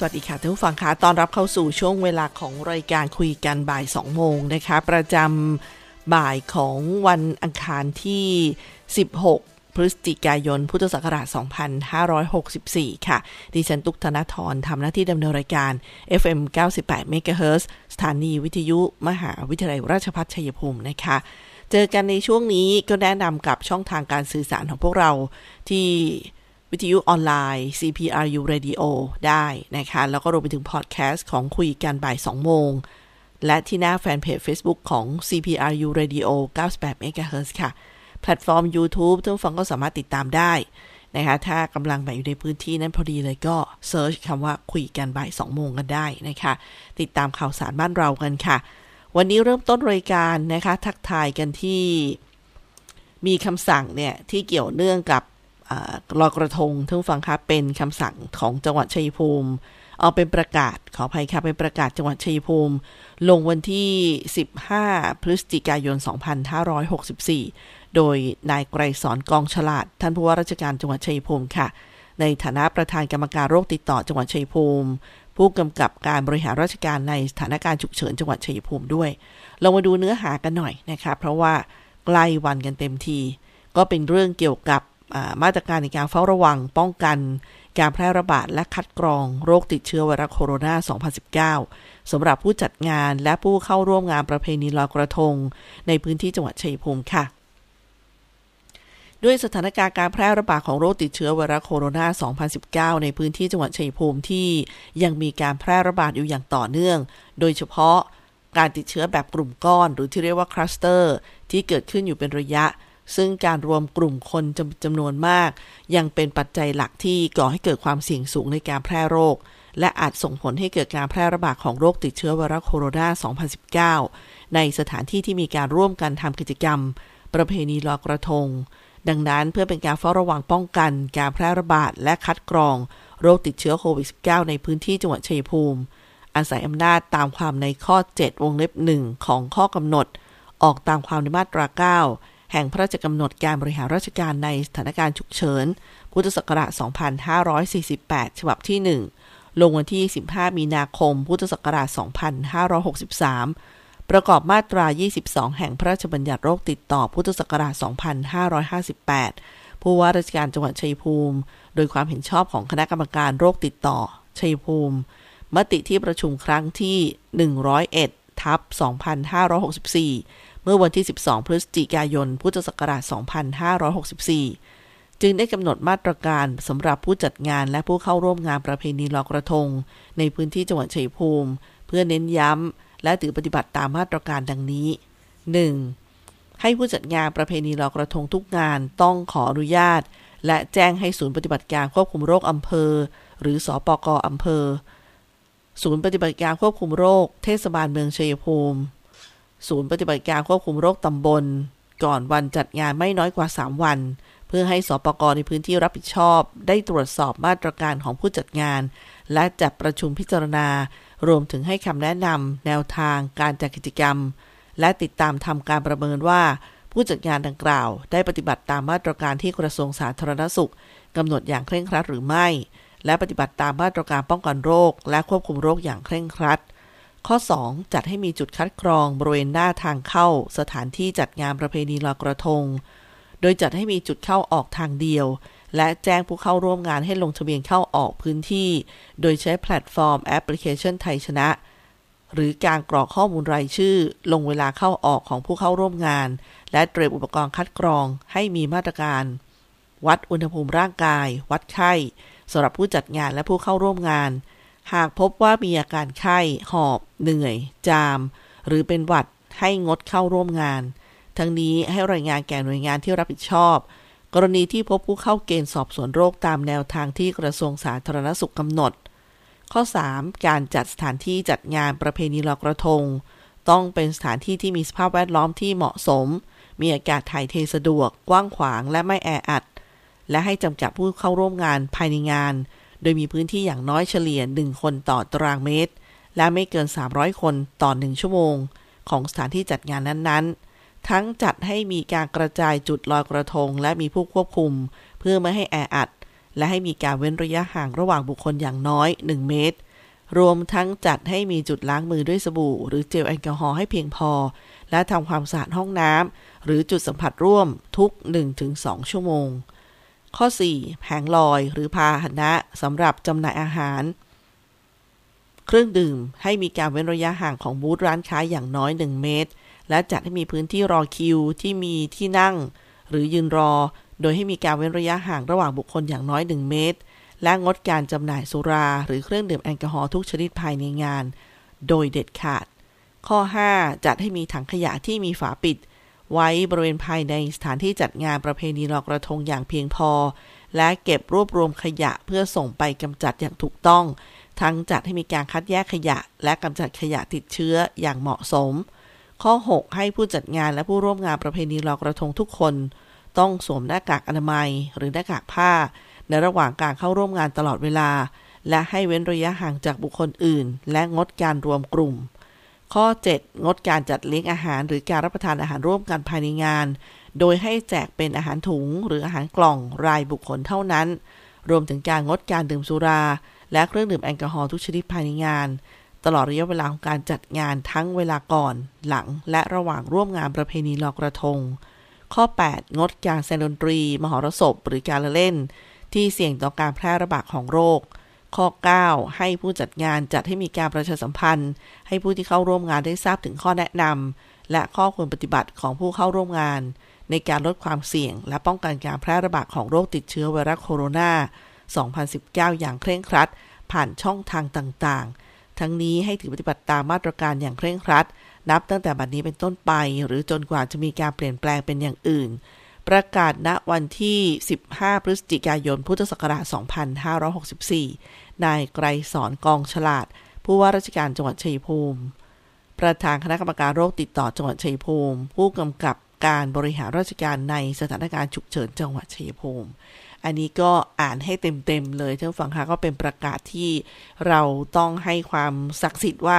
สวัสดีค่ะท่านผู้ฟังคะตอนรับเข้าสู่ช่วงเวลาของรายการคุยกันบ่าย 2 โมงนะคะ ประจำบ่ายของวันอังคารที่ 16 พฤศจิกายน พุทธศักราช 2564 ค่ะ ดิฉันตุกธนทรทำหน้าที่ดำเนินรายการ FM 98 MHz สถานีวิทยุมหาวิทยาลัยราชภัฏชัยภูมินะคะ เจอกันในช่วงนี้ก็แนะนำกับช่องทางการสื่อสารของพวกเราที่ วิทยุออนไลน์ CPRU Radio ได้นะคะ แล้วก็รวมไปถึงพอดแคสต์ของคุยกันบ่าย 2 โมง และที่หน้าแฟนเพจ Facebook ของ CPRU Radio 98 MHz ค่ะ แพลตฟอร์ม YouTube ท่านฟังก็สามารถติดตามได้นะคะ ถ้ากำลังแบบอยู่ในพื้นที่นั้นพอดีเลยก็ search คำว่าคุยกันบ่าย 2 โมงกันได้นะคะ ติดตามข่าวสารบ้านเรากันค่ะ วันนี้เริ่มต้นรายการนะคะ ทักทายกันที่มีคำสั่งเนี่ยที่เกี่ยวเนื่องกับ ลอยกระทงท่านฟังคะเป็นคำสั่งของจังหวัดชัยภูมิ เอาเป็นประกาศขออภัยค่ะเป็นประกาศจังหวัดชัยภูมิ ลงวันที่ 15 พฤศจิกายน 2564 โดยนายไกรสอนกองฉลาด ท่านผู้ว่าราชการจังหวัดชัยภูมิค่ะ ในฐานะประธานกรรมการโรคติดต่อจังหวัดชัยภูมิ ผู้กำกับการบริหารราชการในสถานการณ์ฉุกเฉินจังหวัดชัยภูมิด้วยลองมาดูเนื้อหากันหน่อยนะคะเพราะว่าใกล้วันกันเต็มที ก็เป็นเรื่องเกี่ยวกับ มาตรการในการเฝ้าระวังป้องกันการแพร่ระบาดและคัดกรองโรคติดเชื้อไวรัสโคโรนา 2019 สำหรับผู้จัดงานและผู้เข้าร่วมงานประเพณีลอยกระทง ในพื้นที่จังหวัดชัยภูมิค่ะ ด้วยสถานการณ์การแพร่ระบาดของโรคติดเชื้อไวรัสโคโรนา 2019 ในพื้นที่จังหวัดชัยภูมิที่ยังมีการแพร่ระบาดอยู่อย่างต่อเนื่อง โดยเฉพาะการติดเชื้อแบบกลุ่มก้อน หรือที่เรียกว่าคลัสเตอร์ ที่เกิดขึ้นอยู่เป็นระยะ ซึ่งการรวมกลุ่มคนจำจำนวนมาก ยังเป็นปัจจัยหลักที่ก่อให้เกิดความเสี่ยงสูงในการแพร่โรค และอาจส่งผลให้เกิดการแพร่ระบาดของโรคติดเชื้อไวรัสโคโรนา 2019 ในสถานที่ที่มีการร่วมกันทำกิจกรรม ประเพณีลอยกระทง ดังนั้นเพื่อเป็นการเฝ้าระวังป้องกัน การแพร่ระบาดและคัดกรอง โรคติดเชื้อโควิด -19 ในพื้นที่จังหวัดชัยภูมิ อาศัยอำนาจตามความในข้อ 7 วงเล็บหนึ่งของข้อกำหนด ออกตามความในมาตรา 9 แห่งพระราชกำหนดการบริหารราชการในสถานการณ์ฉุกเฉิน พุทธศักราช 2548 ฉบับที่ 1 ลงวันที่ 15 มีนาคม พุทธศักราช 2563 ประกอบมาตรา 22 แห่งพระราชบัญญัติโรคติดต่อ พุทธศักราช 2558 ผู้ว่าราชการจังหวัดชัยภูมิ โดยความเห็นชอบของคณะกรรมการโรคติดต่อ ชัยภูมิ มติที่ประชุมครั้งที่ 101ทับ2564 มื่อวันที่ 12 พฤศจิกายน พุทธศักราช 2564 จึงได้กำหนดมาตรการสำหรับผู้จัดงานและผู้เข้าร่วมงานประเพณีลอยกระทง ในพื้นที่จังหวัดชัยภูมิ เพื่อเน้นย้ำและถือปฏิบัติตามมาตรการดังนี้ 1. ให้ผู้จัดงานประเพณีลอยกระทงทุกงานต้องขออนุญาต และแจ้งให้ศูนย์ปฏิบัติการควบคุมโรคอำเภอ หรือสอปกอำเภอ ศูนย์ปฏิบัติการควบคุมโรค เทศบาลเมืองชัยภูมิ ศูนย์ปฏิบัติการควบคุมโรคตำบล ก่อนวันจัดงานไม่น้อยกว่า 3 วัน เพื่อให้สปกรในพื้นที่รับผิดชอบ ได้ตรวจสอบมาตรการของผู้จัดงาน และจัดประชุมพิจารณา รวมถึงให้คำแนะนำแนวทางการจัดกิจกรรม และติดตามทำการประเมินว่า ผู้จัดงานดังกล่าว ได้ปฏิบัติตามมาตรการที่กระทรวงสาธารณสุขกำหนดอย่างเคร่งครัดหรือไม่ และปฏิบัติตามมาตรการป้องกันโรค และควบคุมโรคอย่างเคร่งครัด ข้อ 2 จัดให้มีจุดคัดกรองบริเวณหน้าทางเข้า สถานที่จัดงานประเพณีลอยกระทง โดยจัดให้มีจุดเข้าออกทางเดียว และแจ้งผู้เข้าร่วมงานให้ลงทะเบียนเข้าออกพื้นที่ โดยใช้แพลตฟอร์มแอปพลิเคชันไทยชนะ หรือการกรอกข้อมูลรายชื่อ ลงเวลาเข้าออกของผู้เข้าร่วมงาน และเตรียมอุปกรณ์คัดกรองให้มีมาตรการ วัดอุณหภูมิร่างกาย วัดไข้สำหรับผู้จัดงานและผู้เข้าร่วมงาน หากพบว่ามีอาการไข้ หอบ เหนื่อย จาม หรือเป็นหวัดให้งดเข้าร่วมงาน ทั้งนี้ให้รายงานแก่หน่วยงานที่รับผิดชอบ กรณีที่พบผู้เข้าเกณฑ์สอบสวนโรคตามแนวทางที่กระทรวงสาธารณสุขกำหนด ข้อ 3. การจัดสถานที่จัดงานประเพณีลอยกระทง ต้องเป็นสถานที่ที่มีสภาพแวดล้อมที่เหมาะสม มีอากาศถ่ายเทสะดวก กว้างขวางและไม่แออัด และให้จำกัดผู้เข้าร่วมงานภายในงาน โดยมีพื้นที่อย่างน้อยเฉลี่ย 1 คนต่อตารางเมตร และไม่เกิน 300 คนต่อ 1 ชั่วโมง ของสถานที่จัดงานนั้นๆ ทั้งจัดให้มีการกระจายจุดลอยกระทง และมีผู้ควบคุม เพื่อไม่ให้แออัด และให้มีการเว้นระยะห่างระหว่างบุคคลอย่างน้อย 1 เมตร รวมทั้งจัดให้มีจุดล้างมือด้วยสบู่ หรือเจลแอลกอฮอล์ให้เพียงพอ และทำความสะอาดห้องน้ำหรือจุดสัมผัสร่วมทุก 1-2 ชั่วโมง ข้อ 4 แผงลอยหรือพาหนะสำหรับจำหน่ายอาหาร เครื่องดื่มให้มีการเว้นระยะห่างของบูธร้านค้าอย่างน้อย 1 เมตร และจัดให้มีพื้นที่รอคิวที่มีที่นั่ง หรือยืนรอ โดยให้มีการเว้นระยะห่างระหว่างบุคคลอย่างน้อย 1 เมตร และงดการจำหน่ายสุรา หรือเครื่องดื่มแอลกอฮอล์ทุกชนิดภายในงาน โดยเด็ดขาด ข้อ 5 จัดให้มีถังขยะที่มีฝาปิด ไว้บริเวณภายในสถานที่จัดงานประเพณีลอยกระทงอย่างเพียงพอ และเก็บรวบรวมขยะเพื่อส่งไปกำจัดอย่างถูกต้อง ทั้งจัดให้มีการคัดแยกขยะ และกำจัดขยะติดเชื้ออย่างเหมาะสม ข้อ 6 ให้ผู้จัดงานและผู้ร่วมงานประเพณีลอยกระทงทุกคน ต้องสวมหน้ากากอนามัย หรือหน้ากากผ้า ในระหว่างการเข้าร่วมงานตลอดเวลา และให้เว้นระยะห่างจากบุคคลอื่น และงดการรวมกลุ่ม ข้อ 7 งดการจัดเลี้ยงอาหาร หรือการรับประทานอาหารร่วมกันภายในงาน โดยให้แจกเป็นอาหารถุง หรืออาหารกล่องรายบุคคลเท่านั้น รวมถึงการงดการดื่มสุรา และเครื่องดื่มแอลกอฮอล์ทุกชนิดภายในงาน ตลอดระยะเวลาของการจัดงานทั้งเวลาก่อน หลัง และระหว่างร่วมงานประเพณีลอยกระทง ข้อ 8 งดการแสดงดนตรี มหรสพ หรือการละเล่น ที่เสี่ยงต่อการแพร่ระบาดของโรค ข้อ 9 ให้ผู้จัดงานจัดให้มีการประชาสัมพันธ์ ให้ผู้ที่เข้าร่วมงานได้ทราบถึงข้อแนะนำและข้อควรปฏิบัติของผู้เข้าร่วมงาน ในการลดความเสี่ยง และป้องกันการแพร่ระบาดของโรคติดเชื้อไวรัสโคโรนา 2019 อย่างเคร่งครัด ผ่านช่องทางต่างๆ ทั้งนี้ให้ถือปฏิบัติตามมาตรการอย่างเคร่งครัด นับตั้งแต่บัดนี้เป็นต้นไป หรือจนกว่าจะมีการเปลี่ยนแปลงเป็นอย่างอื่น ประกาศณวันที่ 15 พฤศจิกายน พุทธศักราช 2564 นายไกรสอนกองฉลาด ผู้ว่าราชการจังหวัดชัยภูมิ ประธานคณะกรรมการโรคติดต่อจังหวัดชัยภูมิ ผู้กำกับการบริหารราชการในสถานการณ์ฉุกเฉินจังหวัดชัยภูมิ อันนี้ก็อ่านให้เต็มๆเลยท่านฟังคะก็เป็นประกาศที่เราต้องให้ความศักดิ์สิทธิ์ว่า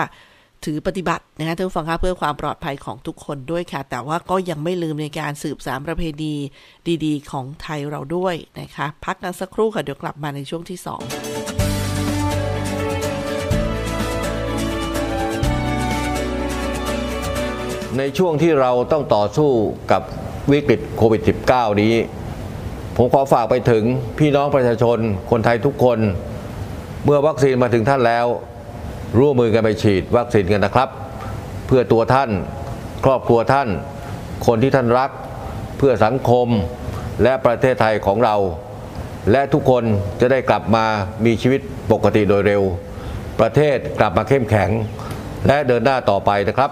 ถือปฏิบัตินะคะท่านฟังคะเพื่อความปลอดภัยของทุกคนด้วยค่ะ แต่ว่าก็ยังไม่ลืมในการสืบสารประเพณีดีๆ ของไทยเราด้วยนะคะ พักกันสักครู่ค่ะ เดี๋ยวกลับมาในช่วงที่ 2ในช่วงที่เราต้องต่อสู้กับวิกฤตโควิด -19 นี้ ผมขอฝากไปถึงพี่น้องประชาชนคนไทยทุกคน เมื่อวัคซีนมาถึงท่านแล้ว ร่วมมือกันไปฉีดวัคซีนกันนะครับ เพื่อตัวท่าน ครอบครัวท่าน คนที่ท่านรัก เพื่อสังคมและประเทศไทยของเรา และทุกคนจะได้กลับมามีชีวิตปกติโดยเร็ว ประเทศกลับมาเข้มแข็ง และเดินหน้าต่อไปนะครับ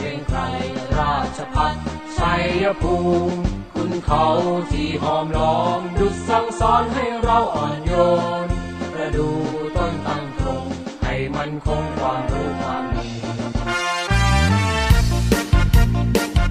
พัดชัยภูมิ คุณเขาที่หอมล้อมดุจสั่งสอนให้เราอ่อนโยน ประดูต้นตั้งตรงให้มันคง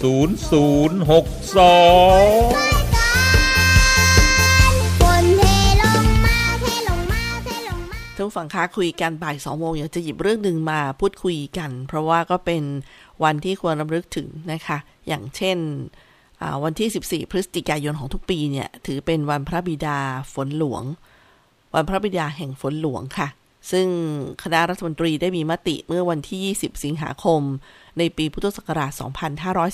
0062ท่านผู้ฟังคะคุยกันบ่ายสองโมงอยากจะหยิบเรื่องหนึ่งมาพูดคุยกัน เพราะว่าก็เป็นวันที่ควรรำลึกถึงนะคะ อย่างเช่นวันที่ 14 พฤศจิกายนของทุกปีเนี่ย ถือเป็นวันพระบิดาฝนหลวง วันพระบิดาแห่งฝนหลวงค่ะ ซึ่งคณะรัฐมนตรีได้มีมติเมื่อวันที่ 20 สิงหาคม ในปีพุทธศักราช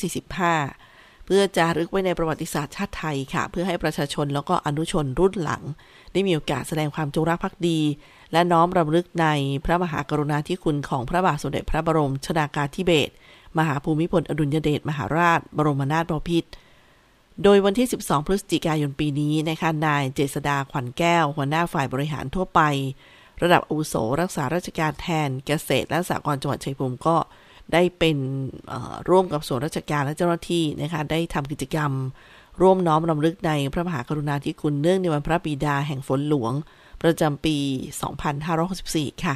2545 เพื่อจะรึกไว้ในประวัติศาสตร์ชาติไทยค่ะ เพื่อให้ประชาชนแล้วก็อนุชนรุ่นหลัง ได้มีโอกาสแสดงความจงรักภักดี และน้อมรำลึกในพระมหากรุณาธิคุณของพระบาทสมเด็จพระบรมชนากาธิเบศรมหาภูมิพลอดุลยเดชมหาราช บรมนาถบพิตรโดยวันที่ 12 พฤศจิกายนปีนี้นะคะนายเจษดาขวัญแก้ว หัวหน้าฝ่ายบริหารทั่วไป ระดับอุโส รักษาราชการแทนเกษตรและสหกรณ์จังหวัดชัยภูมิก็ ได้เป็นร่วมกับส่วนราชการและเจ้าหน้าที่นะคะได้ทำกิจกรรม ร่วมน้อมรำลึกในพระมหากรุณาธิคุณเนื่องในวันพระบิดาแห่งฝนหลวง ประจำปี 2564 ค่ะ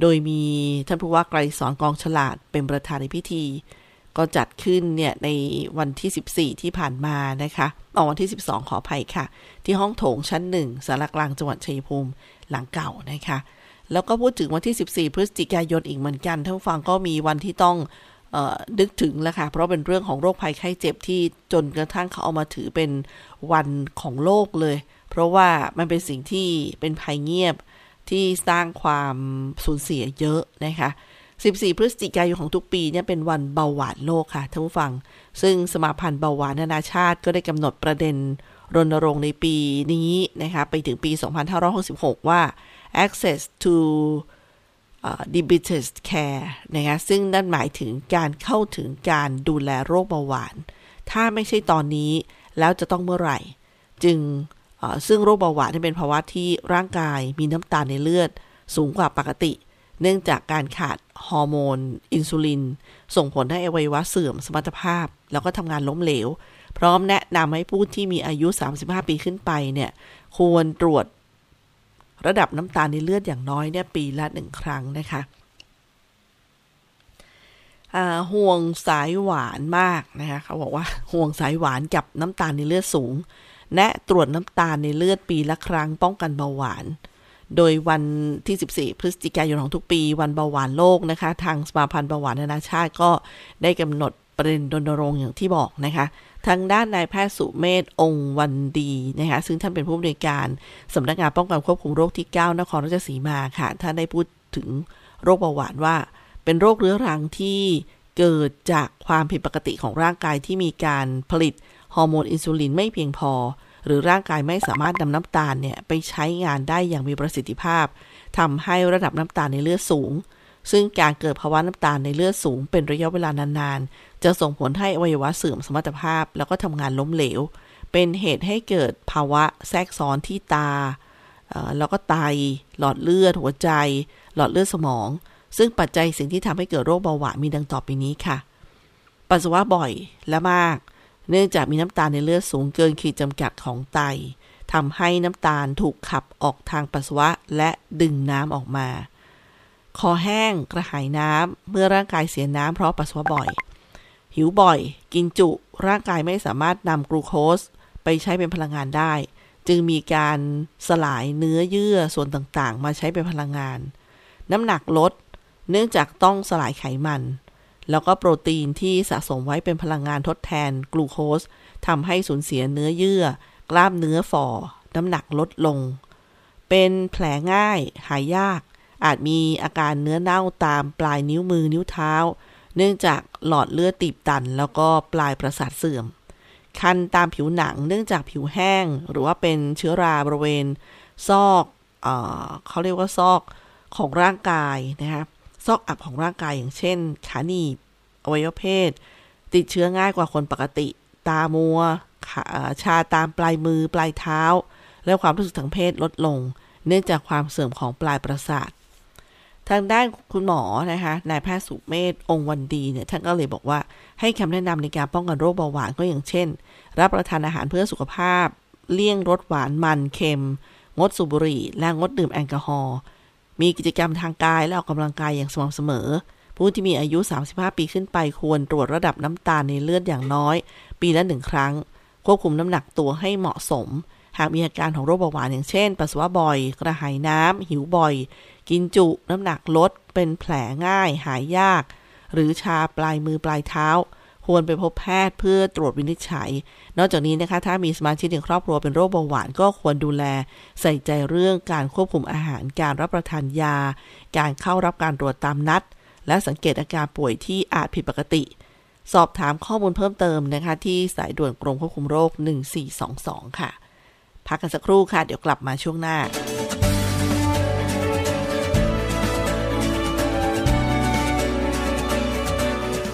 โดยมีท่านผู้ว่าไกรสอนกองฉลาดเป็นประธานในพิธี ก็จัดขึ้นเนี่ยในวันที่ 14 ที่ผ่านมานะคะเอาวันที่ 12 ขออภัยค่ะ ที่ห้องโถงชั้นหนึ่งสารกลางจังหวัดชัยภูมิหลังเก่านะคะ แล้วก็พูดถึงวันที่ 14 พฤศจิกายนอีกเหมือนกันท่านผู้ฟังก็มีวันที่ต้องนึกถึงแล้วค่ะเพราะเป็นเรื่องของโรคภัยไข้เจ็บที่จนกระทั่งเขาเอามาถือเป็นวันของโลกเลย เพราะว่ามันเป็นสิ่งที่เป็นภัยเงียบที่สร้างความสูญเสียเยอะนะคะ 14 พฤศจิกายนของทุกปีเนี่ยเป็นวันเบาหวานโลกค่ะท่านผู้ฟัง ซึ่งสมาพันธ์เบาหวานนานาชาติก็ได้กำหนดประเด็นรณรงค์ในปีนี้นะคะไปถึงปี 2566 ว่า access to diabetes care นะคะซึ่งนั่นหมายถึงการเข้าถึงการดูแลโรคเบาหวาน ถ้าไม่ใช่ตอนนี้แล้วจะต้องเมื่อไหร่ จึงซึ่งโรคเบาหวานเป็นภาวะที่ร่างกายมีน้ำตาลในเลือด สูงกว่าปกติ เนื่องจากการขาดฮอร์โมน อินซูลิน ส่งผลให้อวัยวะเสื่อมสมรรถภาพ แล้วก็ทำงานล้มเหลว พร้อมแนะนำให้ผู้ที่มีอายุ 35 ปีขึ้นไปเนี่ย ควรตรวจ ระดับน้ำตาลในเลือดอย่างน้อยเนี่ยปีละหนึ่งครั้งนะคะห่วงสายหวานมากนะคะเขาบอกว่าห่วงสายหวานกับน้ำตาลในเลือดสูงแนะตรวจน้ำตาลในเลือดปีละครั้งป้องกันเบาหวาน โดยวันที่ 14 พฤศจิกายนของทุกปี วันเบาหวานโลกนะคะ ทางสมาพันธ์เบาหวานนานาชาติก็ได้กำหนดประเด็นรณรงค์อย่างที่บอกนะคะ ทางด้านนายแพทย์สุเมธองค์วันดีนะคะซึ่งท่านเป็นผู้อำนวยการสำนักงานป้องกันควบคุมโรคที่ 9 นครราชสีมาค่ะ ท่านได้พูดถึงโรคเบาหวานว่า เป็นโรคเรื้อรังที่เกิดจากความผิดปกติของร่างกายที่มีการผลิตฮอร์โมนอินซูลินไม่เพียงพอ หรือร่างกายไม่สามารถนำน้ำตาลเนี่ยไปใช้งานได้อย่างมีประสิทธิภาพทำให้ระดับน้ำตาลในเลือดสูงซึ่งการเกิดภาวะน้ำตาลในเลือดสูงเป็นระยะเวลานาน จะส่งผลให้อวัยวะเสื่อมสมรรถภาพ แล้วก็ทำงานล้มเหลว เป็นเหตุให้เกิดภาวะแทรกซ้อนที่ตา แล้วก็ไต หลอดเลือด หัวใจ หลอดเลือดสมอง ซึ่งปัจจัยสิ่งที่ทำให้เกิดโรคเบาหวานมีดังต่อไปนี้ค่ะ ปัสสาวะบ่อยและมาก เนื่องจากมีน้ำตาลในเลือดสูงเกินขีดจำกัดของไตทำให้น้ำตาลถูกขับออกทางปัสสาวะและดึงน้ำออกมา คอแห้งกระหายน้ำเมื่อร่างกายเสียน้ำเพราะปัสสาวะบ่อย หิวบ่อย กินจุ ร่างกายไม่สามารถนำกลูโคสไปใช้เป็นพลังงานได้ จึงมีการสลายเนื้อเยื่อส่วนต่างๆ มาใช้เป็นพลังงาน น้ำหนักลด เนื่องจากต้องสลายไขมัน แล้วก็โปรตีนที่สะสมไว้เป็นพลังงานทดแทนกลูโคสทำให้สูญเสียเนื้อเยื่อ กล้ามเนื้อฝ่อ น้ำหนักลดลง เป็นแผลง่าย หายยาก อาจมีอาการเนื้อเน่าตามปลายนิ้วมือนิ้วเท้า เนื่องจากหลอดเลือดตีบตัน แล้วก็ปลายประสาทเสื่อม คันตามผิวหนังเนื่องจากผิวแห้ง หรือว่าเป็นเชื้อราบริเวณ ซอกเอเขาเรียกว่าซอกของร่างกายนะคะซอกอับของร่างกายอย่างเช่นขาหนีบอวัยวะเพศ ติดเชื้อง่ายกว่าคนปกติ ตามัวชาตามปลายมือปลายเท้า และความรู้สึกทางเพศลดลง เนื่องจากความเสื่อมของปลายประสาท ทางด้านคุณหมอนะคะนายแพทย์สุเมธองค์วันดีเนี่ยท่านก็เลยบอกว่าให้คำแนะนำในการป้องกันโรคเบาหวานก็อย่างเช่น รับประทานอาหารเพื่อสุขภาพ เลี่ยงรสหวานมันเค็ม งดสูบบุหรี่ และงดดื่มแอลกอฮอล์มีกิจกรรมทางกายและออกกำลังกายอย่างสม่ำเสมอ ผู้ที่มีอายุ 35 ปีขึ้นไปควรตรวจระดับน้ำตาลในเลือดอย่างน้อย ปีละหนึ่งครั้ง ควบคุมน้ำหนักตัวให้เหมาะสม หากมีอาการของโรคเบาหวานอย่างเช่น ปัสสาวะบ่อย กระหายน้ำหิวบ่อย กินจุน้ำหนักลดเป็นแผลง่ายหายยาก หรือชาปลายมือปลายเท้า ควรไปพบแพทย์เพื่อตรวจวินิจฉัย นอกจากนี้นะคะ ถ้ามีสมาชิกในครอบครัวเป็นโรคเบาหวานก็ควรดูแล ใส่ใจเรื่องการควบคุมอาหารการรับประทานยา การเข้ารับการตรวจตามนัด และสังเกตอาการป่วยที่อาจผิดปกติ สอบถามข้อมูลเพิ่มเติมนะคะ ที่สายด่วนกรมควบคุมโรค 1422 ค่ะ พักกันสักครู่ค่ะ เดี๋ยวกลับมาช่วงหน้า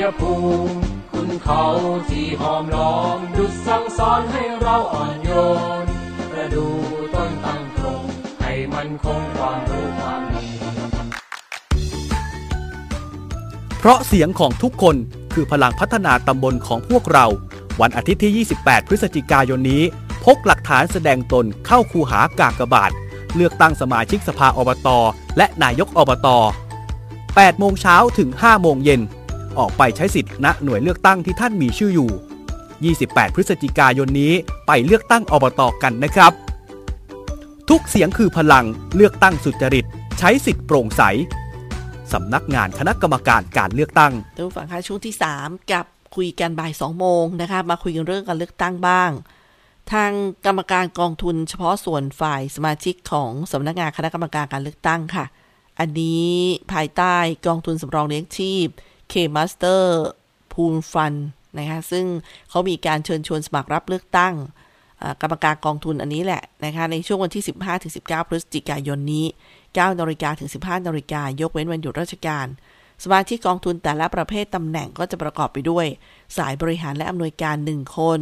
ยภูมิ คุณเขาที่หอมล้อมดุจสั่งสอนให้เราอ่อนโยนประดูต้นตั้งตรงให้มันคงความรู้ความดีเพราะเสียงของทุกคนคือพลังพัฒนาตำบลของพวกเรา วันอาทิตย์ที่ 28 พฤศจิกายนนี้ พกหลักฐานแสดงตนเข้าคูหากากบาท เลือกตั้งสมาชิกสภาอบต และนายกอบต8โมงเช้าถึง 5 โมงเย็น ออกไปใช้สิทธิ์ณหน่วยเลือกตั้งที่ท่านมีชื่ออยู่ 28 พฤศจิกายนนี้ไปเลือกตั้งอบตกันนะครับ ทุกเสียงคือพลังเลือกตั้งสุจริต ใช้สิทธิ์โปร่งใสสำนักงานคณะกรรมการการเลือกตั้งท่านผู้ฟังคะช่วงที่ 3 กับคุยกันบ่าย2โมงนะคะมาคุยกันเรื่องการเลือกตั้งบ้าง ทางกรรมการกองทุนเฉพาะส่วนฝ่ายสมาชิกของสำนักงานคณะกรรมการการเลือกตั้งค่ะ อันนี้ภายใต้กองทุนสำรองเลี้ยงชีพ K-Master Pool Fund นะคะซึ่งเขามีการเชิญชวนสมัครรับเลือกตั้งกรรมการกองทุนอันนี้แหละนะคะในช่วงวันที่ 15-19 พฤศจิกายนนี้9นาฬิกาถึง 15นาฬิกายกเว้นวันหยุดราชการ สมาชิกกองทุนแต่ละประเภทตำแหน่งก็จะประกอบไปด้วย สายบริหารและอำนวยการ 1 คน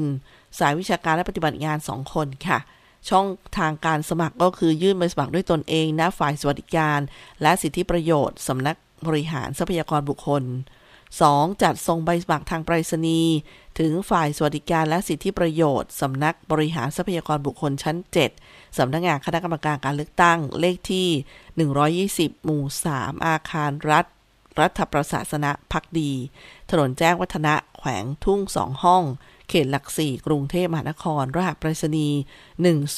สายวิชาการและปฏิบัติงาน 2 คนค่ะ ช่องทางการสมัครก็คือยื่นใบสมัครด้วยตนเองณฝ่ายสวัสดิการ และสิทธิประโยชน์สำนัก บริหารทรัพยากรบุคคล 2. จัดส่งใบสมัครทางไปรษณีย์ถึงฝ่ายสวัสดิการและสิทธิประโยชน์ สำนักบริหารทรัพยากรบุคคลชั้น 7 สำนักงานคณะกรรมการการเลือกตั้งเลขที่ 120 หมู่ 3 อาคารรัฐ รัฐประศาสนะพักดี ถนนแจ้งวัฒนะแขวงทุ่งสองห้อง เขตหลักสี่กรุงเทพมหานคร รหัสไปรษณีย์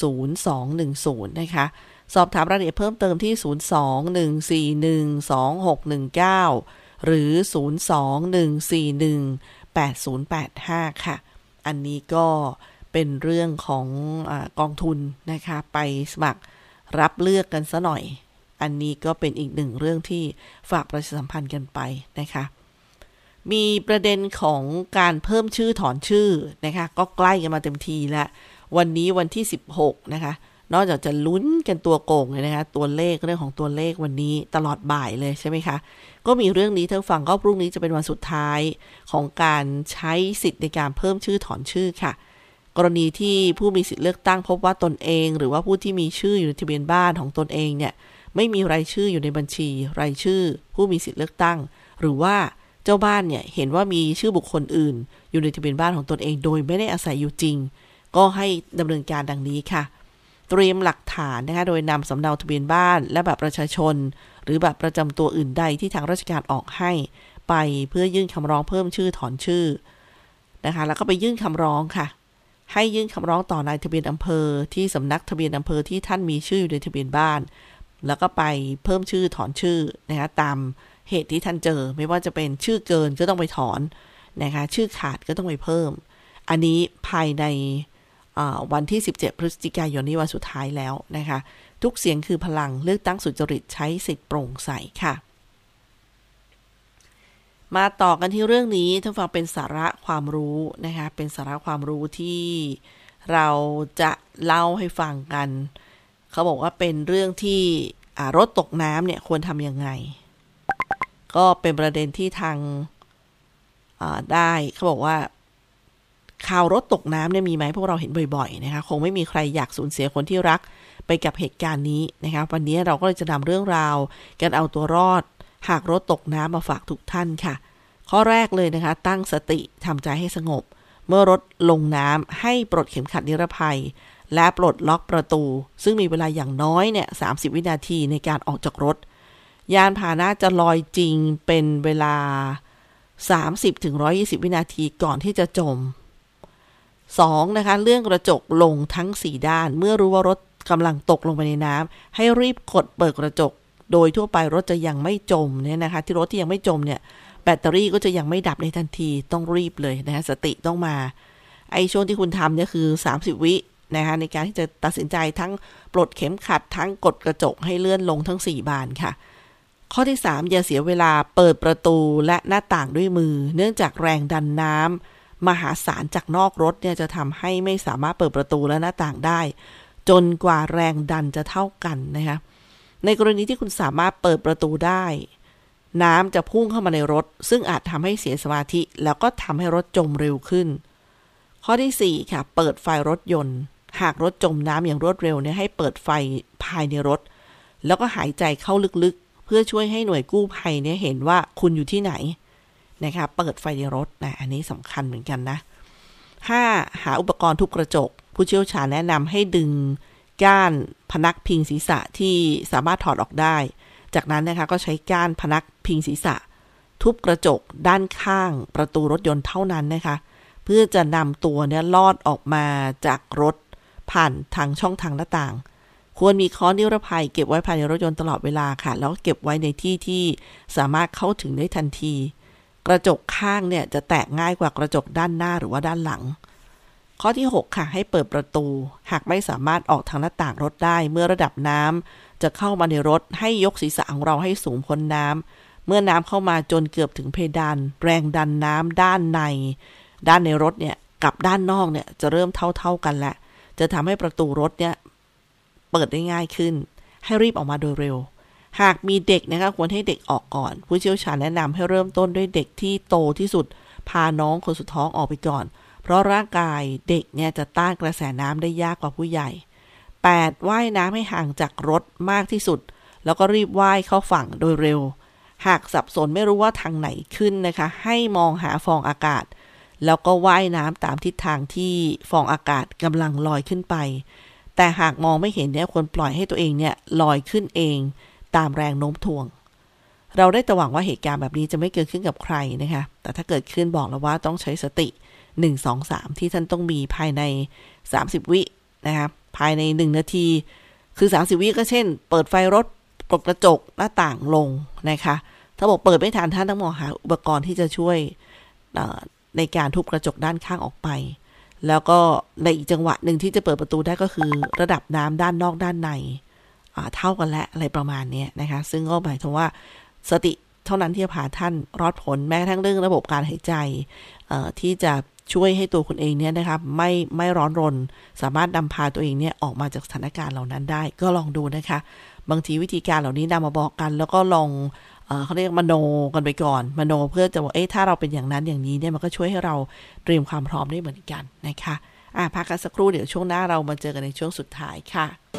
10210 นะคะ สอบถามรายละเอียดเพิ่มเติมที่ 02-141-2619 หรือ 02-141-8085 ค่ะ อันนี้ก็เป็นเรื่องของอกองทุนนะคะ ไปสมัครรับเลือกกันซะหน่อย อันนี้ก็เป็นอีกหนึ่งเรื่องที่ฝากประชาสัมพันธ์กันไปนะคะมีประเด็นของการเพิ่มชื่อถอนชื่อนะคะ ก็ใกล้กันมาเต็มทีแล้ว วันนี้วันที่ 16 นะคะ นอกจากจะลุ้นกันตัวโก่งเลยนะคะตัวเลขเรื่องของตัวเลขวันนี้ตลอดบ่ายเลยใช่ไหมคะ ก็มีเรื่องนี้ท่านฟังก็พรุ่งนี้จะเป็นวันสุดท้ายของการใช้สิทธิ์ในการเพิ่มชื่อถอนชื่อค่ะ กรณีที่ผู้มีสิทธิ์เลือกตั้งพบว่าตนเอง หรือว่าผู้ที่มีชื่ออยู่ในทะเบียนบ้านของตนเองเนี่ยไม่มีรายชื่ออยู่ในบัญชี รายชื่อ ผู้มีสิทธิ์เลือกตั้ง หรือว่าเจ้าบ้านเนี่ยเห็นว่ามีชื่อบุคคลอื่น อยู่ในทะเบียนบ้านของตนเอง โดยไม่ได้อาศัยอยู่จริง ก็ให้ดำเนินการดังนี้ค่ะ เตรียมหลักฐานนะคะ โดยนำสำเนาทะเบียนบ้าน และแบบประชาชน หรือแบบประจำตัวอื่นใดที่ทางราชการออกให้ไปไปเพื่อยื่นคำร้องเพิ่มชื่อถอนชื่อนะคะ แล้วก็ไปยื่นคำร้องค่ะ ให้ยื่นคำร้องต่อนายทะเบียนอำเภอ ที่สำนักทะเบียนอำเภอที่ท่านมีชื่ออยู่ในทะเบียนบ้าน แล้วก็ไปเพิ่มชื่อถอนชื่อนะคะตามเหตุที่ท่านเจอ ไม่ว่าจะเป็นชื่อเกินก็ต้องไปถอนนะคะ ชื่อขาดก็ต้องไปเพิ่ม อันนี้ภายใน วันที่ 17 พฤศจิกายนนี้วันสุดท้ายแล้วนะคะ ทุกเสียงคือพลังเลือกตั้งสุจริตใช้สิทธิ์โปร่งใสค่ะ มาต่อกันที่เรื่องนี้ท่านฟังเป็นสาระความรู้นะคะ เป็นสาระความรู้ที่เราจะเล่าให้ฟังกัน เขาบอกว่าเป็นเรื่องที่รถตกน้ำเนี่ยควรทำยังไง ก็เป็นประเด็นที่ทางได้เขาบอกว่า ข่าวรถตกน้ำเนี่ยมีไหมพวกเราเห็นบ่อยๆนะคะคงไม่มีใครอยากสูญเสียคนที่รักไปกับเหตุการณ์นี้นะคะวันนี้เราก็เลยจะนำเรื่องราวการเอาตัวรอด หากรถตกน้ำมาฝากทุกท่านค่ะ ข้อแรกเลยนะคะ ตั้งสติทำใจให้สงบ เมื่อรถลงน้ำให้ปลดเข็มขัดนิรภัย และปลดล็อกประตู ซึ่งมีเวลาอย่างน้อยเนี่ยสาวินาทีในการออกจากรถ ยานพาหนะจะลอยจริงเป็นเวลา 30-120 วินาทีก่อนที่จะจม 2. นะคะเรื่องกระจกลงทั้ง 4 ด้าน เมื่อรู้ว่ารถกำลังตกลงไปในน้ำให้รีบกดเปิดกระจก โดยทั่วไปรถจะยังไม่จมเนี่ยนะคะ ที่รถที่ยังไม่จมเนี่ยแบตเตอรี่ก็จะยังไม่ดับในทันทีต้องรีบเลยนะคะสติต้องมา ไอ้ช่วงที่คุณทำเนี่ยคือ 30 วินะคะในการที่จะตัดสินใจทั้งปลดเข็มขัดทั้งกดกระจกให้เลื่อนลงทั้ง 4 บานค่ะ ข้อที่ 3 อย่าเสียเวลาเปิดประตูและหน้าต่างด้วยมือ เนื่องจากแรงดันน้ำ มหาศาลจากนอกรถเนี่ยจะทำให้ไม่สามารถเปิดประตูและหน้าต่างได้ จนกว่าแรงดันจะเท่ากันนะคะในกรณีที่คุณสามารถเปิดประตูได้ น้ำจะพุ่งเข้ามาในรถ ซึ่งอาจทำให้เสียสมาธิ แล้วก็ทำให้รถจมเร็วขึ้น ข้อที่ 4 ค่ะ เปิดไฟรถยนต์ หากรถจมน้ำอย่างรวดเร็วเนี่ยให้เปิดไฟภายในรถ แล้วก็หายใจเข้าลึกๆ เพื่อช่วยให้หน่วยกู้ภัยเนี่ยเห็นว่าคุณอยู่ที่ไหน นะคะเปิดไฟในรถนะอันนี้สำคัญเหมือนกันนะ 5. หาอุปกรณ์ทุบกระจก ผู้เชี่ยวชาญแนะนำให้ดึงก้านพนักพิงศีรษะที่สามารถถอดออกได้ จากนั้นนะคะก็ใช้ก้านพนักพิงศีรษะ ทุบกระจกด้านข้างประตูรถยนต์เท่านั้นนะคะ เพื่อจะนำตัวเนี่ยลอดออกมาจากรถ ผ่านทางช่องทางหน้าต่าง ควรมีค้อนนิรภัยเก็บไว้ภายในรถยนต์ตลอดเวลาค่ะ แล้วเก็บไว้ในที่ที่สามารถเข้าถึงได้ทันที กระจกข้างเนี่ยจะแตกง่ายกว่ากระจกด้านหน้าหรือว่าด้านหลัง ข้อที่ 6 ค่ะ ให้เปิดประตู หากไม่สามารถออกทางหน้าต่างรถได้ เมื่อระดับน้ำจะเข้ามาในรถให้ยกศีรษะของเราให้สูงพ้นน้ำเมื่อน้ำเข้ามาจนเกือบถึงเพดาน แรงดันน้ำด้านใน ด้านในรถเนี่ยกับด้านนอกเนี่ยจะเริ่มเท่าๆกันแหละจะทำให้ประตูรถเนี่ยเปิดได้ง่ายขึ้น ให้รีบออกมาโดยเร็ว หากมีเด็กนะคะควรให้เด็กออกก่อน ผู้เชี่ยวชาญแนะนำให้เริ่มต้นด้วยเด็กที่โตที่สุด พาน้องคนสุดท้องออกไปก่อน เพราะร่างกายเด็กเนี่ยจะต้านกระแสน้ำได้ยากกว่าผู้ใหญ่ 8. ว่ายน้ำให้ห่างจากรถมากที่สุด แล้วก็รีบว่ายเข้าฝั่งโดยเร็ว หากสับสนไม่รู้ว่าทางไหนขึ้นนะคะ ให้มองหาฟองอากาศ แล้วก็ว่ายน้ำตามทิศทางที่ฟองอากาศกำลังลอยขึ้นไป แต่หากมองไม่เห็นเนี่ยควรปล่อยให้ตัวเองเนี่ยลอยขึ้นเอง ตามแรงโน้มถ่วง เราได้แต่หวังว่าเหตุการณ์แบบนี้จะไม่เกิดขึ้นกับใครนะคะ แต่ถ้าเกิดขึ้นบอกแล้วว่าต้องใช้สติ 1 2 3 ที่ท่านต้องมีภายใน 30 วินะคะภายใน 1 นาที คือ 30 วิก็เช่น เปิดไฟรถปลดกระจกหน้าต่างลงนะคะ ถ้าบอกเปิดไม่ทันท่านต้องมองหาอุปกรณ์ที่จะช่วยในการทุบกระจกด้านข้างออกไป แล้วก็ในอีกจังหวะหนึ่งที่จะเปิดประตูได้ก็คือ ระดับน้ำด้านนอกด้านใน เท่ากันและอะไรประมาณนี้นะคะ ซึ่งก็หมายถึงว่าสติเท่านั้นที่จะพาท่านรอดพ้นแม้กระทั่งเรื่องระบบการหายใจที่จะช่วยให้ตัวคุณเองเนี่ยนะคะไม่ไม่ร้อนรน สามารถนำพาตัวเองเนี่ยออกมาจากสถานการณ์เหล่านั้นได้ ก็ลองดูนะคะ บางทีวิธีการเหล่านี้นำมาบอกกัน แล้วก็ลองเขาเรียกมโนกันไปก่อน มโนเพื่อจะบอกเอ๊ะถ้าเราเป็นอย่างนั้นอย่างนี้เนี่ยมันก็ช่วยให้เราเตรียมความพร้อมได้เหมือนกันนะคะอะพักกันสักครู่เดี๋ยวช่วงหน้าเรามาเจอกันในช่วงสุดท้ายค่ะ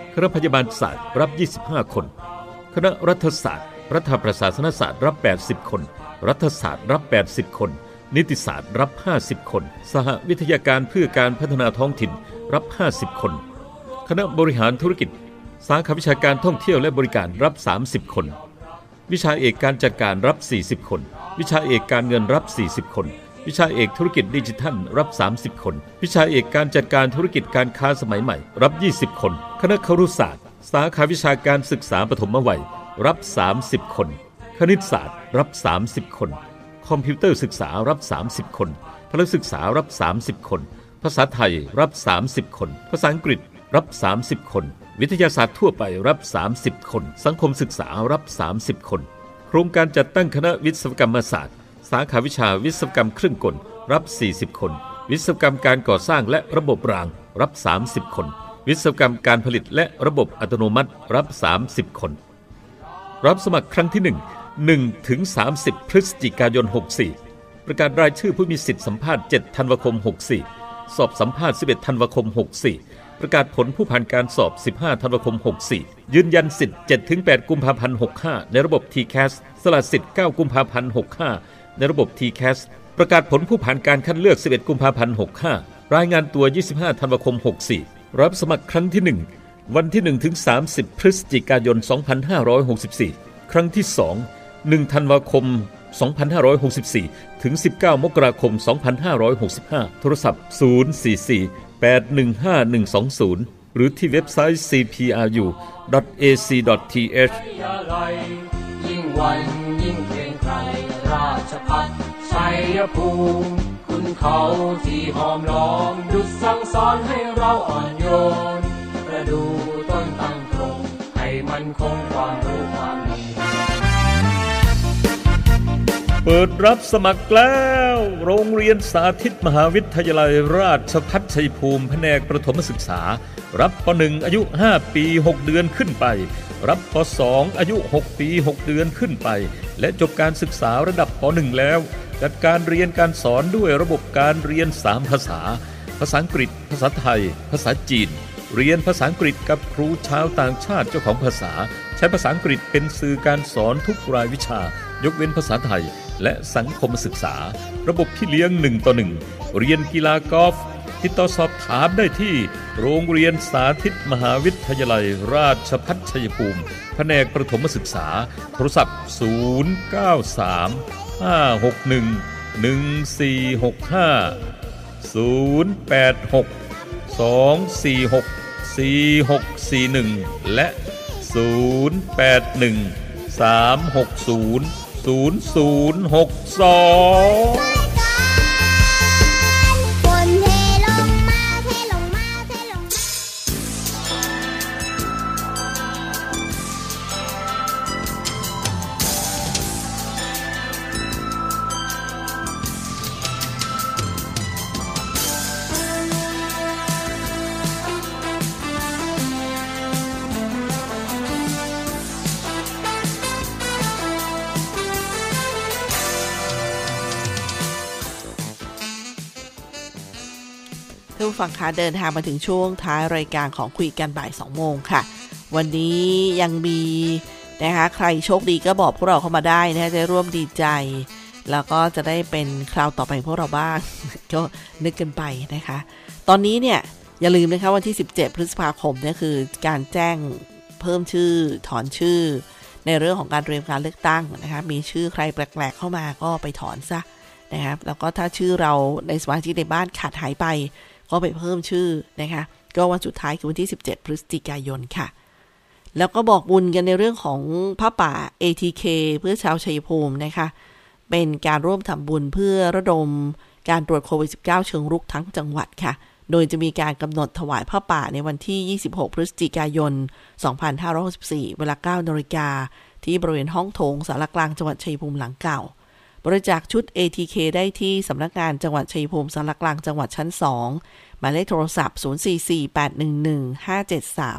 คณะพยาบาลศาสตร์รับ 25 คน คณะรัฐศาสตร์ รัฐประศาสนศาสตร์รับ 80 คน รัฐศาสตร์รับ 80 คน นิติศาสตร์รับ 50 คน สหวิทยาการเพื่อการพัฒนาท้องถิ่นรับ 50 คน คณะบริหารธุรกิจ สาขาวิชาการท่องเที่ยวและบริการรับ 30 คน วิชาเอกการจัดการรับ 40 คน วิชาเอกการเงินรับ 40 คนวิชาเอกธุรกิจดิจิทัลรับ 30 คน วิชาเอกการจัดการธุรกิจการค้าสมัยใหม่ รับ 20 คน คณะครุศาสตร์ สาขาวิชาการศึกษาปฐมวัย รับ 30 คน คณิตศาสตร์ รับ 30 คน คอมพิวเตอร์ศึกษารับ 30 คนพลศึกษารับ 30 คน ภาษาไทยรับ 30 คน ภาษาอังกฤษรับ 30 คน วิทยาศาสตร์ทั่วไปรับ 30 คน สังคมศึกษารับ 30 คน โครงการจัดตั้งคณะวิศวกรรมศาสตร์ สาขาวิชาวิศวกรรมเครื่องกลรับ 40 คน วิศวกรรมการก่อสร้างและระบบรางรับ 30 คน วิศวกรรมการผลิตและระบบอัตโนมัติรับ 30 คน รับสมัครครั้งที่ 1 1ถึง30 พฤศจิกายน 64 ประกาศรายชื่อผู้มีสิทธิสัมภาษณ์ 7 ธันวาคม 64 สอบสัมภาษณ์ 11 ธันวาคม 64 ประกาศผลผู้ผ่านการสอบ 15 ธันวาคม 64 ยืนยันสิทธิ์7-8กุมภาพันธ์ 65 ในระบบ TCAS สละสิทธิ์ 9 กุมภาพันธ์ 65 ในระบบ TCAS ประกาศผลผู้ผ่านการคัดเลือก 11 กุมภาพันธ์ 65 รายงานตัว 25 ธันวาคม 64 รับสมัครครั้งที่ 1 วันที่ 1 ถึง 30 พฤศจิกายน 2564 ครั้งที่ 2 1 ธันวาคม 2564 ถึง 19 มกราคม 2565 โทรศัพท์ 044 815 120 หรือที่เว็บไซต์ cpru.ac.th ยิ่งวันยิ่งเกรงไกรราชพัฒชัยภูมิ เขาที่หอมล้อมดุจสั่งสอนให้เราอ่อนโยน ประดูต้นตั้งตรงให้มันคงความรู้ความดีเปิดรับสมัครแล้ว โรงเรียนสาธิตมหาวิทยาลัยราชพัฒชัยภูมิแผนกประถมศึกษา รับป .1 อายุ 5 ปี 6 เดือนขึ้นไป รับป .2 อายุ 6 ปี 6 เดือนขึ้นไป และจบการศึกษาระดับป .1 แล้ว จัดการเรียนการสอนด้วยระบบการเรียน 3 ภาษา ภาษาอังกฤษ ภาษาไทย ภาษาจีน เรียนภาษาอังกฤษกับครูชาวต่างชาติเจ้าของภาษา ใช้ภาษาอังกฤษเป็นสื่อการสอนทุกรายวิชา ยกเว้นภาษาไทย และสังคมศึกษา ระบบที่เลี้ยงหนึ่งต่อหนึ่งเรียนกีฬากอล์ฟติดต่อสอบถามได้ที่ โรงเรียนสาธิตมหาวิทยาลัย ราชพัฒชัยภูมิ แผนกประถมศึกษา โทรศัพท์ 093 561 1465 086 246 4641 และ 081 360 0062 ฟังคะเดินทางมาถึงช่วงท้ายรายการของคุยกันบ่าย2โมงค่ะ วันนี้ยังมีนะคะใครโชคดีก็บอกพวกเราเข้ามาได้นะคะจะร่วมดีใจ แล้วก็จะได้เป็นคราวต่อไปพวกเราบ้าง ก็นึกกันไปนะคะ ตอนนี้เนี่ยอย่าลืมนะคะวันที่ 17 พฤษภาคมเนี่ยคือการแจ้งเพิ่มชื่อถอนชื่อ ในเรื่องของการเตรียมการเลือกตั้งนะคะมีชื่อใครแปลกๆเข้ามาก็ไปถอนซะนะครับแล้วก็ถ้าชื่อเราในสมาชิกในบ้านขาดหายไป ก็ไปเพิ่มชื่อนะคะ ก็วันสุดท้ายคือวันที่ 17 พฤศจิกายนค่ะ แล้วก็บอกบุญกันในเรื่องของพระป่า ATK เพื่อชาวชัยภูมินะคะ เป็นการร่วมทำบุญเพื่อระดมการตรวจโควิด -19 เชิงรุกทั้งจังหวัดค่ะ โดยจะมีการกำหนดถวายผ้าป่าในวันที่ 26 พฤศจิกายน 2564 เวลา 9นาฬิกาที่บริเวณห้องโถงสารกลางจังหวัดชัยภูมิหลังเก่า บริจาคชุด ATK ได้ที่สำนักงานจังหวัดชัยภูมิสารกลางจังหวัดชั้น 2 หมายเลขโทรศัพท์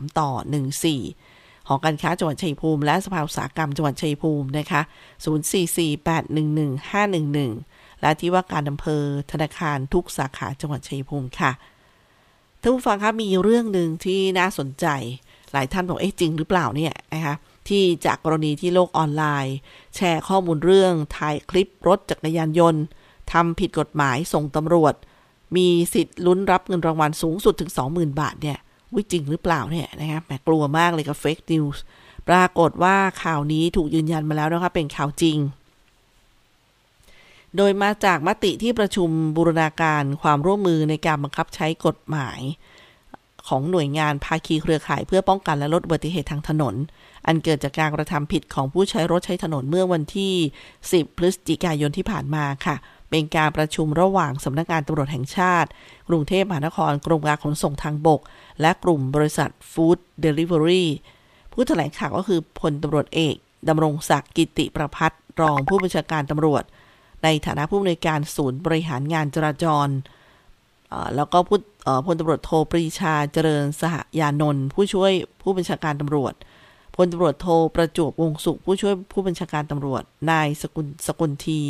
044811573 ต่อ 14 หอการค้าจังหวัดชัยภูมิ และสภาอุตสาหกรรมจังหวัดชัยภูมินะคะ 0448111511 และที่ว่าการอำเภอธนาคารทุกสาขาจังหวัดชัยภูมิค่ะท่านผู้ฟังคะมีเรื่องหนึ่งที่น่าสนใจ หลายท่านบอกเอ๊ะจริงหรือเปล่าเนี่ยนะคะ ที่จากกรณีที่โลกออนไลน์ แชร์ข้อมูลเรื่องถ่ายคลิปรถจักรยานยนต์ทำผิดกฎหมายส่งตำรวจ มีสิทธิ์ลุ้นรับเงินรางวัลสูงสุดถึง 20,000 บาทเนี่ยวิจริงหรือเปล่าเนี่ยนะครับแหมกลัวมากเลยกับเฟกนิวส์ปรากฏว่าข่าวนี้ถูกยืนยันมาแล้วนะคะเป็นข่าวจริง โดยมาจากมติที่ประชุมบูรณาการความร่วมมือในการบังคับใช้กฎหมาย ของหน่วยงานภาคีเครือข่ายเพื่อป้องกันและลดอุบัติเหตุทางถนน อันเกิดจากการกระทำผิดของผู้ใช้รถใช้ถนนเมื่อวันที่ 10 พฤศจิกายนที่ผ่านมาค่ะ เป็นการประชุมระหว่างสำนักงานตำรวจแห่งชาติ กรุงเทพมหานคร กรมการขนส่งทางบก และกลุ่มบริษัทฟู้ดเดลิเวอรี่ผู้แถลงข่าวก็คือพลตำรวจเอกดำรงศักดิ์กิติประพัฒรองผู้บัญชาการตำรวจ ในฐานะผู้อำนวยการศูนย์บริหารงานจราจรแล้วก็พู พลตำรวจโทปรีชาเจริญสหยานนท์ผู้ช่วยผู้บัญชาการตำรวจพลตำรวจโทประจวบวงสุข ผู้ช่วยผู้บัญชาการตำรวจ นายสกุลสกุลที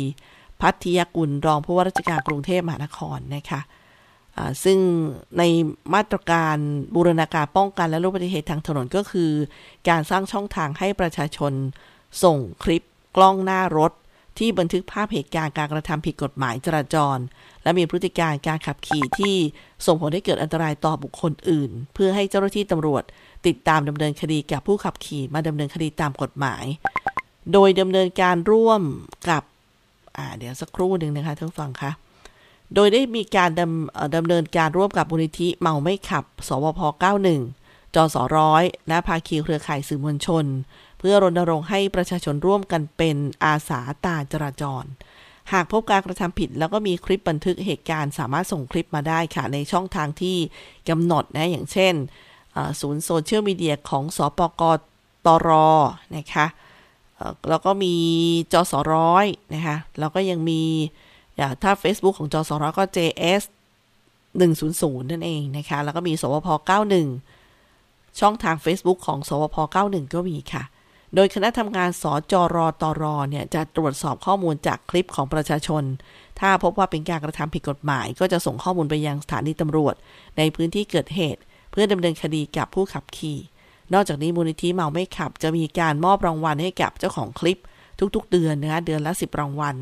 พัทยกุลรองผู้ว่าราชการกรุงเทพมหานครนะคะซึ่งในมาตรการบูรณาการป้องกันและลดอุบัติเหตุทางถนนก็คือ การสร้างช่องทางให้ประชาชนส่งคลิปกล้องหน้ารถ ที่บันทึกภาพเหตุการณ์การกระทำผิดกฎหมายจราจร และมีพฤติการการขับขี่ที่ส่งผลให้เกิดอันตรายต่อบุคคลอื่น เพื่อให้เจ้าหน้าที่ตำรวจ ติดตามดำเนินคดีกับผู้ขับขี่มาดำเนินคดีตามกฎหมาย โดยดำเนินการร่วมกับเดี๋ยวสักครู่หนึ่งนะคะท่านฟังคะโดยได้มีการดำดำเนินการร่วมกับมูลนิธิเมาไม่ขับ สวพ 91จสร้อยและภาคีเครือข่ายสื่อมวลชน พื่อรณรงค์ให้ประชาชนร่วมกันเป็นอาสาตาจราจร หากพบการกระทำผิด แล้วก็มีคลิปบันทึกเหตุการณ์ สามารถส่งคลิปมาได้ค่ะ ในช่องทางที่กำหนดนะ อย่างเช่น ศูนย์โซเชียลมีเดียของสอปกตรนะคะแล้วก็มีจสร้อยนะคะแล้วก็ยังมีถ้า Facebook ของจอสร้อยก็ JS 100 นั่นเองนะคะ แล้วก็มีสวพ91 ช่องทาง Facebook ของสวพ91 ก็มีค่ะ โดยคณะทำงานสจรตรเนี่ยจะตรวจสอบข้อมูลจากคลิปของประชาชน ถ้าพบว่าเป็นการกระทำผิดกฎหมาย ก็จะส่งข้อมูลไปยังสถานีตำรวจ ในพื้นที่เกิดเหตุ เพื่อดำเนินคดีกับผู้ขับขี่ นอกจากนี้มูลนิธิเมาไม่ขับ จะมีการมอบรางวัลให้กับเจ้าของคลิป ทุกๆ เดือนนะคะเดือนละ 10 รางวัล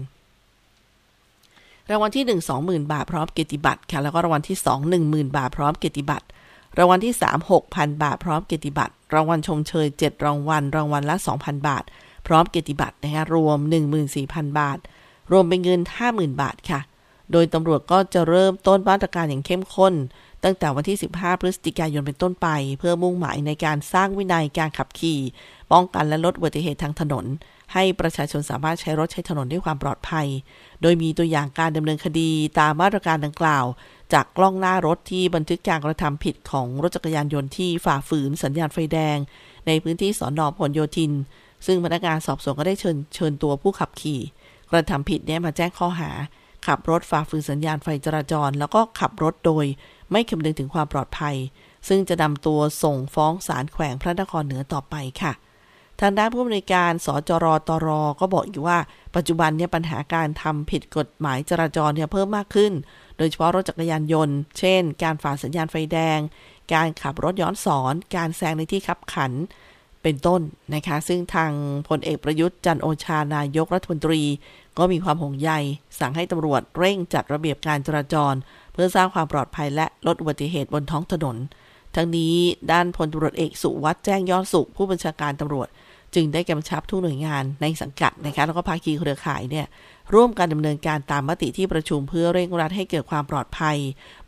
รางวัลที่ 1 20,000 บาทพร้อมเกียรติบัตรค่ะแล้วก็รางวัลที่ 2 10,000 บาทพร้อมเกียรติบัตรรางวัลที่ 3 6,000 บาทพร้อมเกียรติบัตร รางวัลชมเชย 7 รางวัล รางวัลละ 2,000 บาท พร้อมเกียรติบัตรนะคะรวม 14,000 บาท รวมเป็นเงิน 50,000 บาทค่ะ โดยตำรวจก็จะเริ่มต้นมาตรการอย่างเข้มข้น ตั้งแต่วันที่ 15 พฤศจิกายนเป็นต้นไป เพื่อมุ่งหมายในการสร้างวินัยการขับขี่ ป้องกันและลดอุบัติเหตุทางถนน ให้ประชาชนสามารถใช้รถใช้ถนนด้วยความปลอดภัย โดยมีตัวอย่างการดำเนินคดีตามมาตรการดังกล่าว จากกล้องหน้ารถที่บันทึกการกระทำผิดของรถจักรยานยนต์ที่ฝ่าฝืนสัญญาณไฟแดง ในพื้นที่สอนอพหลโยธิน ซึ่งพนักงานสอบสวนก็ได้เชิญเชิญตัวผู้ขับขี่ กระทำผิดนี้มาแจ้งข้อหา ขับรถฝ่าฝืนสัญญาณไฟจราจร แล้วก็ขับรถโดย ไม่คำนึงถึงความปลอดภัย ซึ่งจะนำตัวส่งฟ้องศาลแขวงพระนครเหนือต่อไปค่ะทางด้านผู้อำนวยการสจรตร ก็บอกอยู่ว่า ปัจจุบันเนี่ยปัญหาการทำผิดกฎหมายจราจรเนี่ยเพิ่มมากขึ้น ดยเฉพาะรถจักรยานยนต์ เช่น การฝ่าสัญญาณไฟแดง การขับรถย้อนสอน การแซงในที่ขับขัน เป็นต้นนะคะ ซึ่งทางพลเอกประยุทธ์จันโอชานายกรัฐมนตรี ก็มีความห่วงใย สั่งให้ตำรวจเร่งจัดระเบียบการจราจร เพื่อสร้างความปลอดภัยและลดอุบัติเหตุบนท้องถนน ทั้งนี้ด้านพลตำรวจเอกสุวัฒน์แจ้งยอดสุขผู้บัญชาการตำรวจจึงได้กำชับทุกหน่วยงานในสังกัดนะคะแล้วก็ภาคีเครือข่ายเนี่ย ร่วมกันดำเนินการตามมติที่ประชุมเพื่อเร่งรัดให้เกิดความปลอดภัย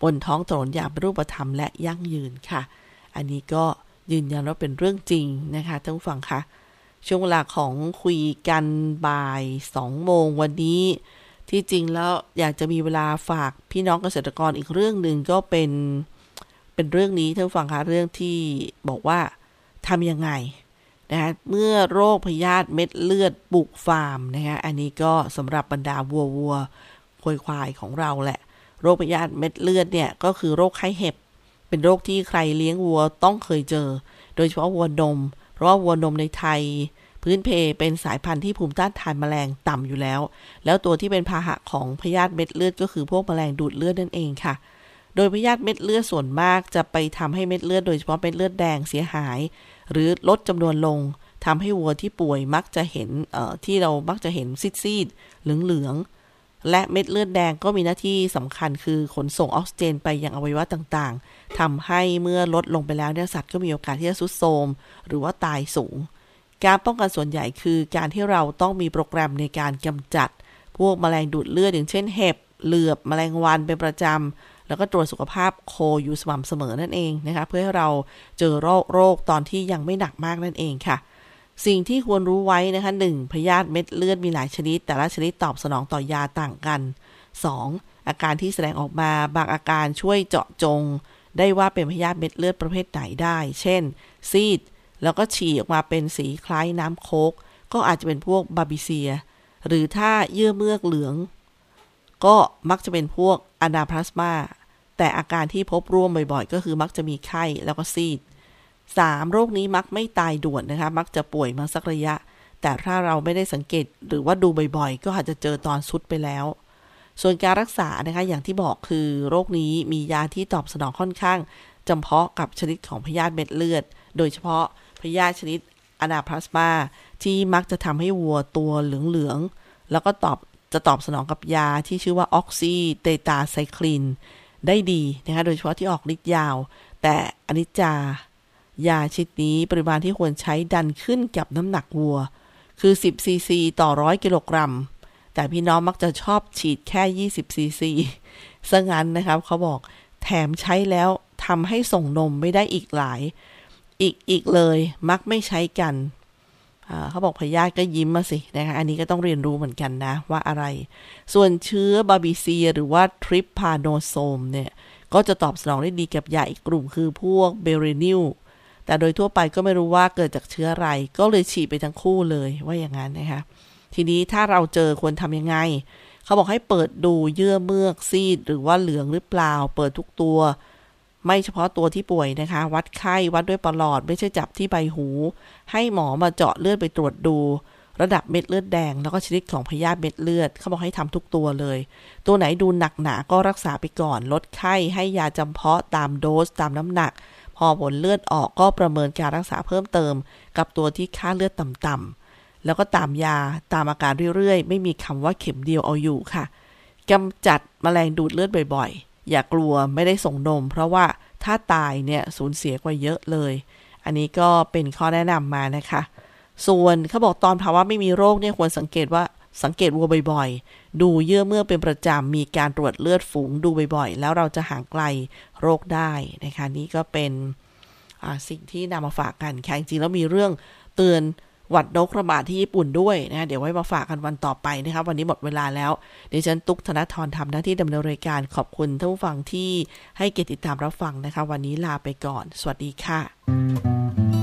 บนท้องถนนอย่างรูปธรรมและยั่งยืนค่ะ อันนี้ก็ยืนยันว่าเป็นเรื่องจริงนะคะท่านผู้ฟังคะช่วงเวลาของคุยกันบ่าย2โมงวันนี้ ที่จริงแล้วอยากจะมีเวลาฝากพี่น้องเกษตรกรอีกเรื่องหนึ่งก็เป็นเป็นเรื่องนี้ท่านผู้ฟังคะเรื่องที่บอกว่าทำยังไง นะคะเมื่อโรคพยาธิเม็ดเลือดบุกฟาร์มนะคะอันนี้ก็สำหรับบรรดาวัววัวควายควายของเราแหละ โรคพยาธิเม็ดเลือดเนี่ยก็คือโรคไข้เห็บ เป็นโรคที่ใครเลี้ยงวัวต้องเคยเจอ โดยเฉพาะวัวนม เพราะว่าวัวนมในไทย พื้นเพเป็นสายพันธุ์ที่ภูมิต้านทานแมลงต่ำอยู่แล้ว แล้วตัวที่เป็นพาหะของพยาธิเม็ดเลือดก็คือพวกแมลงดูดเลือดนั่นเองค่ะโดยพยาธิเม็ดเลือดส่วนมากจะไปทำให้เม็ดเลือดโดยเฉพาะเม็ดเลือดแดงเสียหาย หรือลดจำนวนลงทำให้วัวที่ป่วยมักจะเห็นที่เรามักจะเห็นซีดๆเหลืองๆและเม็ดเลือดแดงก็มีหน้าที่สำคัญคือขนส่งออกซิเจนไปยังอวัยวะต่างๆทำให้เมื่อลดลงไปแล้วเนี่ยสัตว์ก็มีโอกาสที่จะสุดโทมหรือว่าตายสูง การป้องกันส่วนใหญ่คือการที่เราต้องมีโปรแกรมในการกำจัด พวกแมลงดูดเลือดอย่างเช่นเห็บเหลือบแมลงวันเป็นประจำ แล้วก็ตรวจสุขภาพโคอยู่สม่ำเสมอนั่นเองนะคะ เพื่อให้เราเจอโรคโรคตอนที่ยังไม่หนักมากนั่นเองค่ะ สิ่งที่ควรรู้ไว้นะคะ 1. พยาธิเม็ดเลือดมีหลายชนิด แต่ละชนิดตอบสนองต่อยาต่างกัน 2. อาการที่แสดงออกมาบางอาการช่วยเจาะจง ได้ว่าเป็นพยาธิเม็ดเลือดประเภทไหนได้ เช่น ซีด แล้วก็ฉี่ออกมาเป็นสีคล้ายน้ำโคก ก็อาจจะเป็นพวกบาบิเซีย หรือถ้าเยื่อเมือกเหลือง ก็มักจะเป็นพวกอนาพลาสมา แต่อาการที่พบร่วมบ่อยๆ ก็คือมักจะมีไข้แล้วก็ซีด 3. โรคนี้มักไม่ตายด่วนนะคะ มักจะป่วยมาสักระยะ แต่ถ้าเราไม่ได้สังเกตหรือว่าดูบ่อยๆ ก็อาจจะเจอตอนสุดไปแล้ว ส่วนการรักษานะคะอย่างที่บอกคือ โรคนี้มียาที่ตอบสนองค่อนข้างจำเพาะกับชนิดของพยาธิเม็ดเลือด โดยเฉพาะพยาธิชนิดอนาพลาสมาที่มักจะทำให้วัวตัวเหลืองๆแล้วก็ตอบจะตอบสนองกับยาที่ชื่อว่าออกซิเตตาไซคลิน ได้ดีนะคะโดยเฉพาะที่ออกฤทธิ์ยาว แต่อนิจจายาชนิดนี้ปริมาณที่ควรใช้ดันขึ้นกับน้ำหนักวัว คือ 10ซีซีต่อร้อยกิโลกรัม แต่พี่น้องมักจะชอบฉีดแค่ 20ซีซีซะงั้นนะครับเขาบอกแถมใช้แล้วทำให้ส่งนมไม่ได้อีกหลาย อีกอีกเลยมักไม่ใช้กัน เขาบอกพยาธิก็ยิ้มมาสินะคะอันนี้ก็ต้องเรียนรู้เหมือนกันนะว่าอะไร ส่วนเชื้อ Babesia หรือว่า Trypanosome เนี่ย ก็จะตอบสนองได้ดีกับยาอีกกลุ่มคือพวก Berenil แต่โดยทั่วไปก็ไม่รู้ว่าเกิดจากเชื้ออะไร ก็เลยฉีดไปทั้งคู่เลยว่าอย่างนั้นนะคะ ทีนี้ถ้าเราเจอควรทำยังไง เขาบอกให้เปิดดูเยื่อเมือกซีดหรือว่าเหลืองหรือเปล่า เปิดทุกตัว ไม่เฉพาะตัวที่ป่วยนะคะ วัดไข้วัดด้วยปลอด ไม่ใช่จับที่ใบหู ให้หมอมาเจาะเลือดไปตรวจดู ระดับเม็ดเลือดแดง แล้วก็ชนิดของพยาธิเม็ดเลือดเขาบอกให้ทำทุกตัวเลย ตัวไหนดูหนักหนาก็รักษาไปก่อน ลดไข้ให้ยาจำเพาะตามโดสตามน้ำหนัก พอผลเลือดออกก็ประเมินการรักษาเพิ่มเติม กับตัวที่ค่าเลือดต่ำๆแล้วก็ตามยาตามอาการเรื่อยๆ ไม่มีคำว่าเข็มเดียวเอาอยู่ค่ะกำจัดมแมลงดูดเลือดบ่อยๆ อย่ากลัวไม่ได้ส่งนม เพราะว่าถ้าตายเนี่ยสูญเสียกว่าเยอะเลย อันนี้ก็เป็นข้อแนะนำมานะคะ ส่วนเขาบอกตอนภาวะไม่มีโรคเนี่ยควรสังเกตว่าสังเกตวัวบ่อยๆ ดูเยื่อเมื่อเป็นประจำ มีการตรวจเลือดฝูงดูบ่อยๆ แล้วเราจะห่างไกลโรคได้นะคะ นี่ก็เป็นสิ่งที่นำมาฝากกันค่ะจริงๆแล้วมีเรื่องเตือน หวัดนกระบาดที่ญี่ปุ่นด้วยนะเดี๋ยวไว้มาฝากกันวันต่อไปนะครับ วันนี้หมดเวลาแล้วเดี๋ยวฉันตุกธนทรทำหน้าที่ดำเนินรายการขอบคุณท่านผู้ฟังที่ให้เกียรติติดตามรับฟังนะคะ วันนี้ลาไปก่อน สวัสดีค่ะ